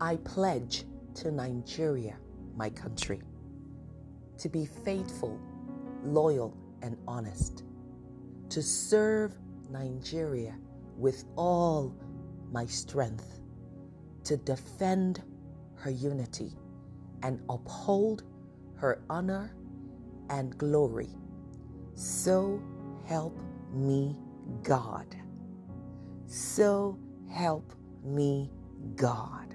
I pledge to Nigeria, my country, to be faithful, loyal, and honest, to serve Nigeria with all my strength, to defend her unity and uphold her honor and glory. So help me God. So help me God.